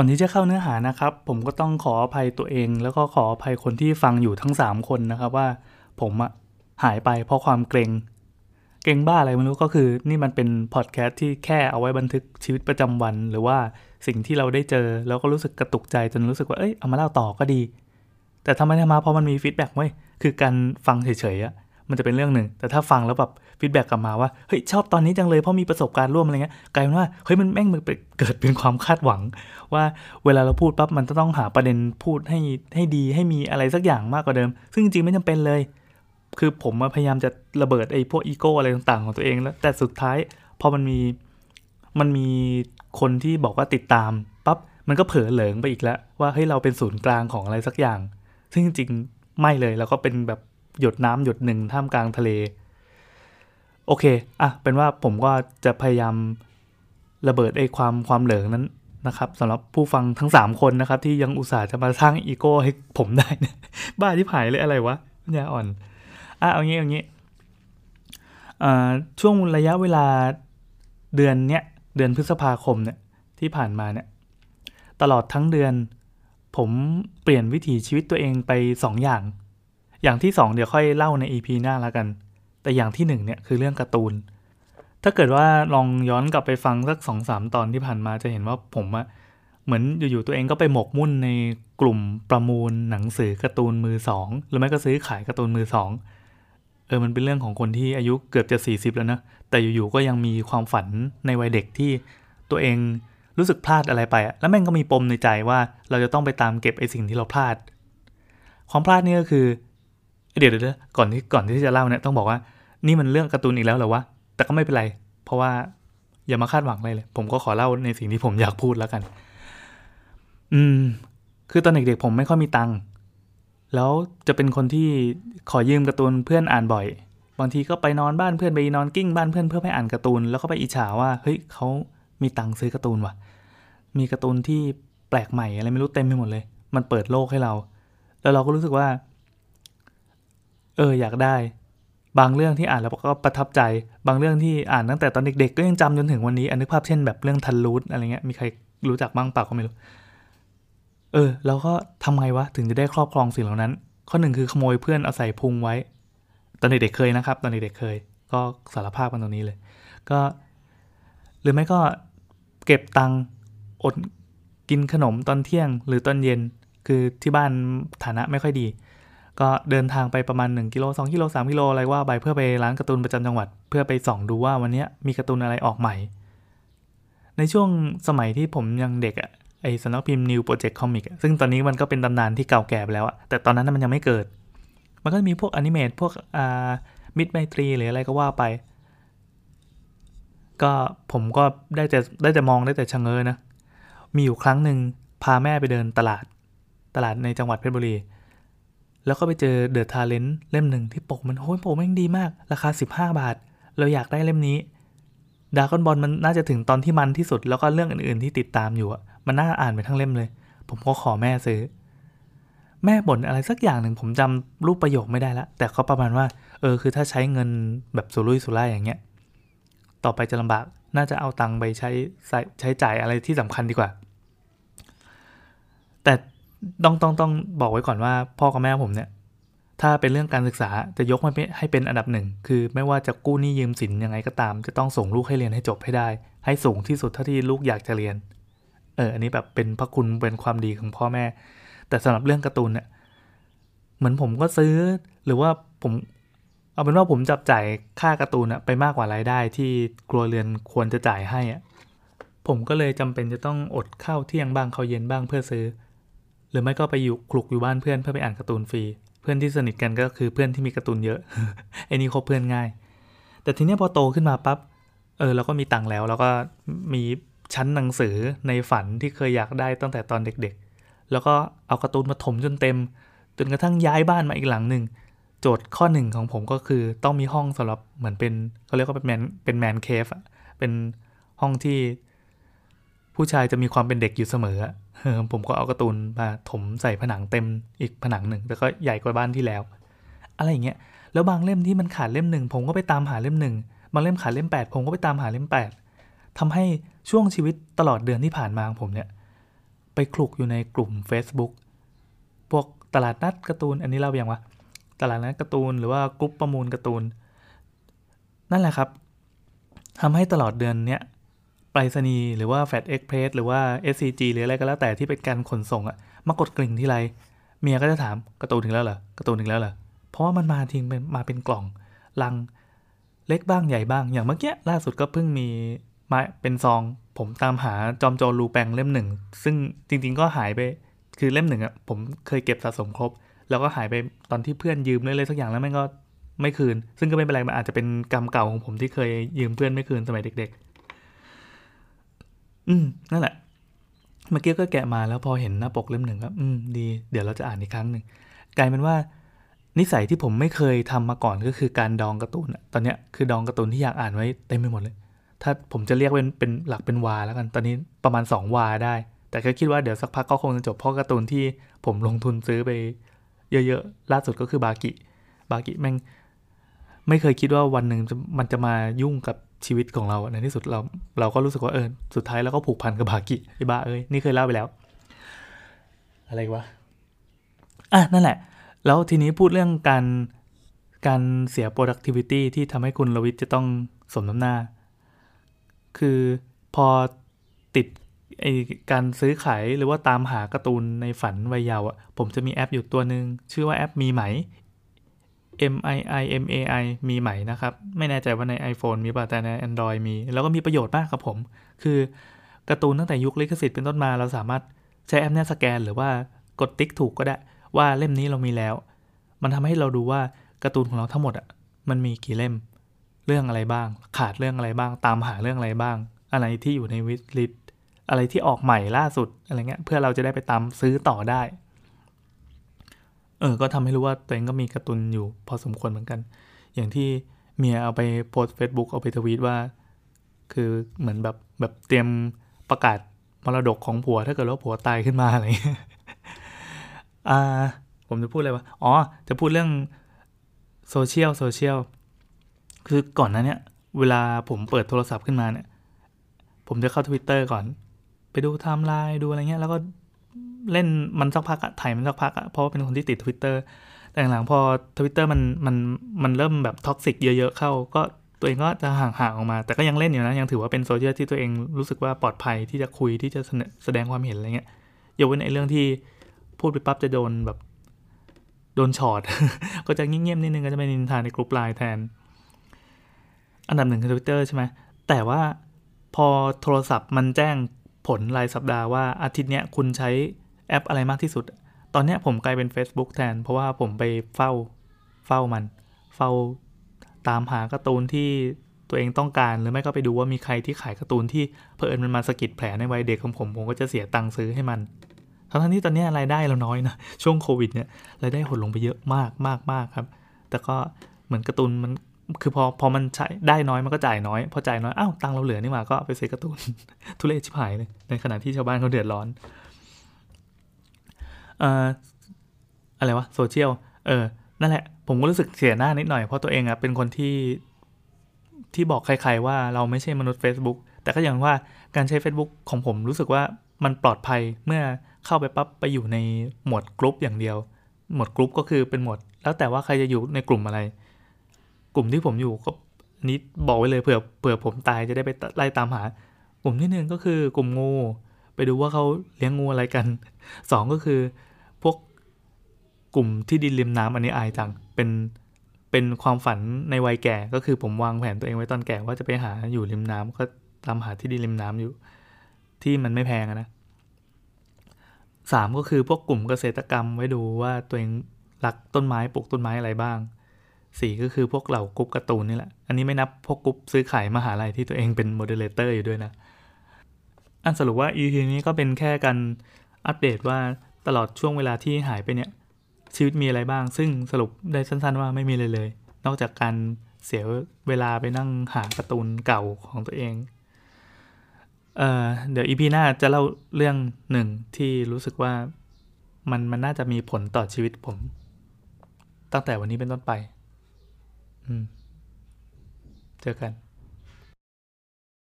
ก่อนที่จะเข้าเนื้อหานะครับ ผมก็ต้องขออภัยตัวเอง แล้วก็ขออภัยคนที่ฟังอยู่ทั้ง 3 คนนะครับว่า ผมอะหายไปเพราะความเกรงเกรงบ้าอะไรไม่รู้ก็คือนี่มันเป็นพอดแคสต์ที่แค่เอาไว้บันทึกชีวิตประจำวัน หรือว่าสิ่งที่เราได้เจอ แล้วก็รู้สึกกระตุกใจจนรู้สึกว่าเอ้ยเอามาเล่าต่อก็ดี แต่ทำไมทำมาพอมันมี feedback เว้ยคือการฟังเฉยๆอะ มันจะเป็นเรื่องหนึ่ง แต่ถ้าฟังแล้วแบบ feedback กลับมาว่าเฮ้ยชอบตอนนี้จังเลยเพราะมีประสบการณ์ร่วมอะไรเงี้ยกลายเป็นว่าเฮ้ยมันแม่งมันเกิดเป็นความคาดหวัง ว่าเวลาเราพูดปั๊บมันจะต้องหาประเด็นพูดให้ให้ดีให้มีอะไรสักอย่างมากกว่าเดิม ซึ่งจริงๆไม่จำเป็นเลย คือผมพยายามจะระเบิดไอ้พวกอีโก้อะไรต่างๆของตัวเองแล้วแต่สุดท้ายพอมันมีมันมีคนที่บอกว่าติดตามปั๊บมันก็เผลอเหลิงไปอีกแล้วว่าเฮ้ยเราเป็นศูนย์กลางของอะไรสักอย่าง ซึ่งจริงๆไม่เลยแล้วก็เป็นแบบ หยดน้ำหยดหนึ่งท่ามกลางทะเล โอเคอะเป็นว่าผมก็จะพยายามระเบิดไอ้ความความเหลิงนั้นนะครับสำหรับผู้ฟังทั้ง 3 คนนะครับ ที่ยังอุตส่าห์จะมาสร้างอีโก้ให้ผมได้นะบ้าที่ผายเลยอะไรวะปัญญาอ่อนอะเอางี้เอางี้ช่วงระยะเวลาเดือนเนี้ยเดือนพฤษภาคมเนี่ยที่ผ่านมาเนี่ยตลอดทั้งเดือน ผมเปลี่ยนวิถีชีวิตตัวเองไป 2อย่าง อย่างที่ 2 เดี๋ยวค่อยเล่าใน EP หน้าแล้วกัน แต่อย่างที่ 1 เนี่ยคือเรื่องการ์ตูน ถ้าเกิดว่าลองย้อนกลับไปฟังสักสองสามตอนที่ผ่านมาจะเห็นว่าผมอะเหมือนอยู่ๆตัวเองก็ไปหมกมุ่นในกลุ่มประมูลหนังสือการ์ตูนมือสองหรือไม่ก็ซื้อขายการ์ตูนมือสองเออมันเป็นเรื่องของคนที่อายุเกือบจะ 40 แล้วนะแต่อยู่ๆก็ยังมีความฝันในวัยเด็กที่ตัวเองรู้สึกพลาดอะไรไปอะแล้วแม่งก็มีปมในใจว่าเราจะต้องไปตามเก็บไอ้สิ่งที่เราพลาด ความพลาดนี่ก็คือ เดี๋ยวเดี๋ยวก่อนที่ก่อนที่จะเล่าเนี่ยต้องบอกว่านี่มันเรื่องการ์ตูนอีกแล้วเหรอวะแต่ก็ไม่เป็นไร เพราะว่าอย่ามาคาดหวังอะไรเลย ผมก็ขอเล่าในสิ่งที่ผมอยากพูดแล้วกัน อืม คือตอนเด็กๆผมไม่ค่อยมีตังค์แล้วจะเป็นคนที่ขอยืมการ์ตูนเพื่อนอ่านบ่อย บางทีก็ไปนอนบ้านเพื่อนไปนอนกิ้งบ้านเพื่อนเพื่อให้อ่านการ์ตูน แล้วก็ไปอิจฉาว่าเฮ้ยเขามีตังค์ซื้อการ์ตูนว่ะ มีการ์ตูนที่แปลกใหม่อะไรไม่รู้เต็มไปหมดเลย มันเปิดโลกให้เรา แล้วเราก็รู้สึกว่า เอออยากได้ บางเรื่องที่อ่านแล้วก็ประทับใจ บางเรื่องที่อ่านตั้งแต่ตอนเด็กๆ ก็ยังจำจนถึงวันนี้อันนึกภาพเช่นแบบเรื่องทันรูทอะไรเงี้ยมีใครรู้จักบ้างปากก็ไม่รู้ เออ แล้วก็ทำไงวะถึงจะได้ครอบครองสิ่งเหล่านั้น ข้อหนึ่งคือขโมยเพื่อนเอาใส่พุงไว้ ตอนเด็กๆเคยนะครับ ตอนเด็กๆเคย ก็สารภาพกันตรงนี้เลย ก็ หรือไม่ก็เก็บตังค์อดกินขนมตอนเที่ยงหรือตอนเย็นคือที่บ้านฐานะไม่ค่อยดี ก็เดินทางไปประมาณ 1กิโล2กิโล3กิโลอะไรว่าไปเพื่อไปร้านการ์ตูนประจำจังหวัด เพื่อไปส่องดูว่าวันนี้มีการ์ตูนอะไรออกใหม่ ในช่วงสมัยที่ผมยังเด็กอะไอสำนักพิมพ์ New Project Comic ซึ่งตอนนี้มันก็เป็นตำนานที่เก่าแก่ไปแล้วอะแต่ตอนนั้นมันยังไม่เกิด มันก็มีพวก Animate พวกอ่ามิตรไมตรีหรืออะไรก็ว่าไป ก็ผมก็ได้แต่ได้แต่มองได้แต่ชะเง้อนะ มีอยู่ครั้งหนึ่งพาแม่ไปเดินตลาด ตลาดในจังหวัดเพชรบุรี แล้วก็ไปเจอ The Talent เล่มหนึ่งที่ปกมันโอ้ยปกแม่งดีมาก ราคา 15 บาท เราอยากได้เล่มนี้ดราก้อนบอลมันน่าจะถึงตอนที่มันที่สุดแล้วก็เรื่องอื่นๆที่ติดตามอยู่อะมันน่าอ่านไปทั้งเล่มเลย ผมก็ขอแม่ซื้อ แม่บ่นอะไรสักอย่างหนึ่งผมจำรูปประโยคไม่ได้ละแต่เขาประมาณว่า เออคือถ้าใช้เงินแบบสุรุ่ยสุร่ายอย่างเงี้ย ต่อไปจะลำบากน่าจะเอาตังค์ไปใช้ใช้จ่ายอะไรที่สำคัญดีกว่า ต้องต้องต้องบอกไว้ก่อนว่าพ่อกับแม่ผมเนี่ย ถ้าเป็นเรื่องการศึกษาจะยกมาให้เป็นอันดับหนึ่ง คือไม่ว่าจะกู้หนี้ยืมสินยังไงก็ตาม จะต้องส่งลูกให้เรียนให้จบให้ได้ ให้สูงที่สุดเท่าที่ลูกอยากจะเรียน เออ อันนี้แบบเป็นพระคุณเป็นความดีของพ่อแม่ แต่สำหรับเรื่องการ์ตูนเนี่ยเหมือนผมก็ซื้อ หรือว่าผมเอาเป็นว่าผมจับจ่ายค่าการ์ตูนอะไปมากกว่ารายได้ที่ครัวเรือนควรจะจ่ายให้อะผมก็เลยจำเป็นจะต้องอดข้าวเที่ยงบ้างข้าวเย็นบ้างเพื่อซื้อ หรือไม่ก็ไปอยู่คลุกอยู่บ้านเพื่อนเพื่อไปอ่านการ์ตูนฟรี เพื่อนที่สนิทกันก็คือเพื่อนที่มีการ์ตูนเยอะไอ้นี่คบเพื่อนง่าย แต่ทีนี้พอโตขึ้นมาปับ๊บเออเราก็มีตังค์แล้วแล้วก็มีชั้นหนังสือในฝันที่เคยอยากได้ตั้งแต่ตอนเด็กๆ แล้วก็เอาการ์ตูนมาถมจนเต็ม จนกระทั่งย้ายบ้านมาอีกหลังหนึ่งโจทย์ข้อหนึ่งของผมก็คือต้องมีห้องสำหรับเหมือนเป็นเขาเรียกว่าเป็นแมนเป็นแมนเคฟอะเป็นห้องที่ผู้ชายจะมีความเป็นเด็กอยู่เสมอ ผมก็เอาการ์ตูนมาถมใส่ผนังเต็มอีกผนังหนึ่งแล้วก็ใหญ่กว่าบ้านที่แล้ว อะไรอย่างเงี้ยแล้วบางเล่มที่มันขาดเล่มหนึ่งผมก็ไปตามหาเล่มหนึ่งบางเล่มขาดเล่ม 8 ผมก็ไปตามหาเล่ม 8ทำให้ช่วงชีวิตตลอดเดือนที่ผ่านมาของผมเนี่ยไปคลุกอยู่ในกลุ่ม Facebook พวกตลาดนัดการ์ตูน อันนี้เล่าอย่างวะตลาดนัดการ์ตูนหรือว่ากลุ่มประมูลการ์ตูน นั่นแหละครับทำให้ตลอดเดือนเนี้ย ไปรษณีย์หรือว่าแฟดเอ็กเพรสหรือว่า SCG หรืออะไรก็แล้วแต่ที่เป็นการขนส่งอะมากดกริ่งที่ไร เมียก็จะถามกร์ตูนถึงแล้วเหรอกร์ตูนถึงแล้วเหรอเพราะว่ามันมาทิ้งเป็นมาเป็นกล่องลังเล็กบ้างใหญ่บ้างอย่างเมื่อกี้ล่าสุดก็เพิ่งมีมาเป็นซองผมตามหาจอมโจรรูแปงเล่มหนึ่ง ซึ่งจริงๆก็หายไป คือเล่มหนึ่งอะผมเคยเก็บสะสมครบ แล้วก็หายไปตอนที่เพื่อนยืมเลยเลยสักอย่างแล้วแม่งก็ไม่คืน ซึ่งก็ไม่เป็นไรมันอาจจะเป็นกรรมเก่าของผมที่เคยยืมเพื่อนไม่คืนสมัยเด็กๆ อืมนั่นแหละ เมื่อกี้ก็แกะมาแล้วพอเห็นหน้าปกเล่มหนึ่งก็อืมดี เดี๋ยวเราจะอ่านอีกครั้งหนึ่งกลายเป็นว่า นิสัยที่ผมไม่เคยทำมาก่อนก็คือการดองการ์ตูนตอนเนี้ยคือดองการ์ตูนที่อยากอ่านไว้เต็มไปหมดเลย ถ้าผมจะเรียกเป็นเป็นหลักเป็นวาแล้วกัน ตอนนี้ประมาณ 2 วาได้ แต่ก็คิดว่าเดี๋ยวสักพักก็คงจะจบเพราะการ์ตูนที่ผมลงทุนซื้อไป เยอะๆล่าสุดก็คือบากิบากิแม่งไม่เคยคิดว่าวันหนึ่งมันจะมายุ่งกับ ชีวิตของเราในที่สุดเราเราก็รู้สึกว่าเออสุดท้ายเราก็ผูกพันกับบากิไอ้บ้าเอ้ยนี่เคยเล่าไปแล้ว อะไรวะอะนั่นแหละ แล้วทีนี้พูดเรื่องการการเสีย productivity ที่ทำให้คุณลวิทจะต้องสมน้ำหน้า คือพอติดไอการซื้อขายหรือว่าตามหาการ์ตูนในฝันวัยเยาว์อะผมจะมีแอปอยู่ตัวหนึ่งชื่อว่าแอปมีไหม M I I M A I มีไหมนะครับ ไม่แน่ใจว่าใน iPhone มีป่ะแต่ใน Android มี แล้วก็มีประโยชน์มากครับผม คือการ์ตูนตั้งแต่ยุคลิขสิทธิ์เป็นต้นมาเราสามารถใช้แอปนี้สแกน หรือว่ากดติ๊กถูกก็ได้ ว่าเล่มนี้เรามีแล้ว มันทำให้เราดูว่าการ์ตูนของเราทั้งหมดอะมันมีกี่เล่ม เรื่องอะไรบ้าง ขาดเรื่องอะไรบ้าง ตามหาเรื่องอะไรบ้าง อะไรที่อยู่ใน wishlist อะไรที่ออกใหม่ล่าสุดอะไรเงี้ยเพื่อเราจะได้ไปตามซื้อต่อได้ เออ ก็ทำให้รู้ว่าตัวเองก็มีการ์ตูนอยู่พอสมควรเหมือนกัน อย่างที่เมียเอาไปโพสต์เฟซบุ๊กเอาไปทวีตว่า คือเหมือนแบบแบบเตรียมประกาศมรดกของผัว ถ้าเกิดว่าผัวตายขึ้นมาอะไรอ่า ผมจะพูดอะไรวะ อ๋อ จะพูดเรื่องโซเชียลโซเชียล คือก่อนนั้นเนี่ย เวลาผมเปิดโทรศัพท์ขึ้นมาเนี่ย ผมจะเข้าทวิตเตอร์ก่อน ไปดูไทม์ไลน์ดูอะไรเงี้ย แล้วก็ เล่นมันสักพักอะถ่ายมันสักพักอะเพราะว่าเป็นคนที่ติด Twitter แต่หลังพอทวิตเตอร์มันมันมันเริ่มแบบ toxic เยอะๆ เข้า ก็ตัวเองก็จะห่างๆออกมา แต่ก็ยังเล่นอยู่นะ ยังถือว่าเป็นโซเชียลที่ตัวเองรู้สึกว่าปลอดภัยที่จะคุยที่จะแสดงความเห็นอะไรเงี้ยยกเว้นในเรื่องที่พูดไปปั๊บจะโดนแบบโดนช็อต ก็จะเงียบๆนิดนึงก็จะไปนินทาในกลุ่มไลน์แทน อันดับหนึ่งคือทวิตเตอร์ใช่ไหมแต่ว่าพอโทรศัพท์มันแจ้งผลรายสัปดาห์ว่าอาทิตย์เนี้ยคุณใช้ แอปอะไรมากที่สุด ตอนนี้ผมกลายเป็น Facebook แทน เพราะว่าผมไปเฝ้าเฝ้ามัน เฝ้าตามหาการ์ตูนที่ตัวเองต้องการหรือไม่ก็ไปดูว่ามีใครที่ขายการ์ตูนที่เพอเอิญมันมาสกิดแผลในวัยเด็กของผมผมก็จะเสียตังค์ซื้อให้มันทั้งที่ตอนนี้รายได้เราน้อยนะช่วงโควิดเนี่ยรายได้หดลงไปเยอะมากมากมากครับ แต่ก็เหมือนการ์ตูนมันคือพอพอมันใช้ได้น้อยมันก็จ่ายน้อยพอจ่ายน้อยอ้าวตังค์เราเหลือนี่มาก็ไปซื้อการ์ตูนทุเรศชิบหายเลยในขณะที่ชาวบ้านเขาเดือดร้อน เอ่ออะไรวะโซเชียลเออนั่นแหละ ผมก็รู้สึกเสียหน้านิดหน่อยเพราะตัวเองอะเป็นคนที่ที่บอกใครๆว่าเราไม่ใช่มนุษย์ Facebook แต่ก็อย่างว่าการใช้ Facebook ของผมรู้สึกว่ามันปลอดภัยเมื่อเข้าไปปั๊บไปอยู่ในหมวดกลุ่มอย่างเดียว หมวดกลุ่มก็คือเป็นหมวด แล้วแต่ว่าใครจะอยู่ในกลุ่มอะไร กลุ่มที่ผมอยู่ก็นี้บอกไว้เลยเผื่อเผื่อผมตายจะได้ไปไล่ตามหากลุ่มที่หนึ่งก็คือกลุ่มงู ไปดูว่าเขาเลี้ยงงูอะไรกันสองก็คือพวกกลุ่มที่ดินริมน้ำอันนี้อายจังเป็นเป็นความฝันในวัยแก่ ก็คือผมวางแผนตัวเองไว้ตอนแก่ว่าจะไปหาอยู่ริมน้ำก็ตามหาที่ดินริมน้ำอยู่ ที่มันไม่แพงนะสามก็คือพวกกลุ่มเกษตรกรรมไว้ดูว่าตัวเองรักต้นไม้ปลูกต้นไม้อะไรบ้างสี่ก็คือพวกเหล่ากรุ๊ปการ์ตูนนี่แหละ อันนี้ไม่นับพวกกรุ๊ปซื้อขายมหาลัยที่ตัวเองเป็น moderator อยู่ด้วยนะ อันสรุปว่า EP นี้ก็เป็นแค่การอัปเดตว่าตลอดช่วงเวลาที่หายไปเนี่ย ชีวิตมีอะไรบ้าง ซึ่งสรุปได้สั้นๆว่าไม่มีเลยเลย นอกจากการเสียเวลาไปนั่งหาการ์ตูนเก่าของตัวเองเอ่อเดี๋ยวอีพีหน้าจะเล่าเรื่องหนึ่งที่รู้สึกว่ามันมันน่าจะมีผลต่อชีวิตผม ตั้งแต่วันนี้เป็นต้นไป อืม เจอกัน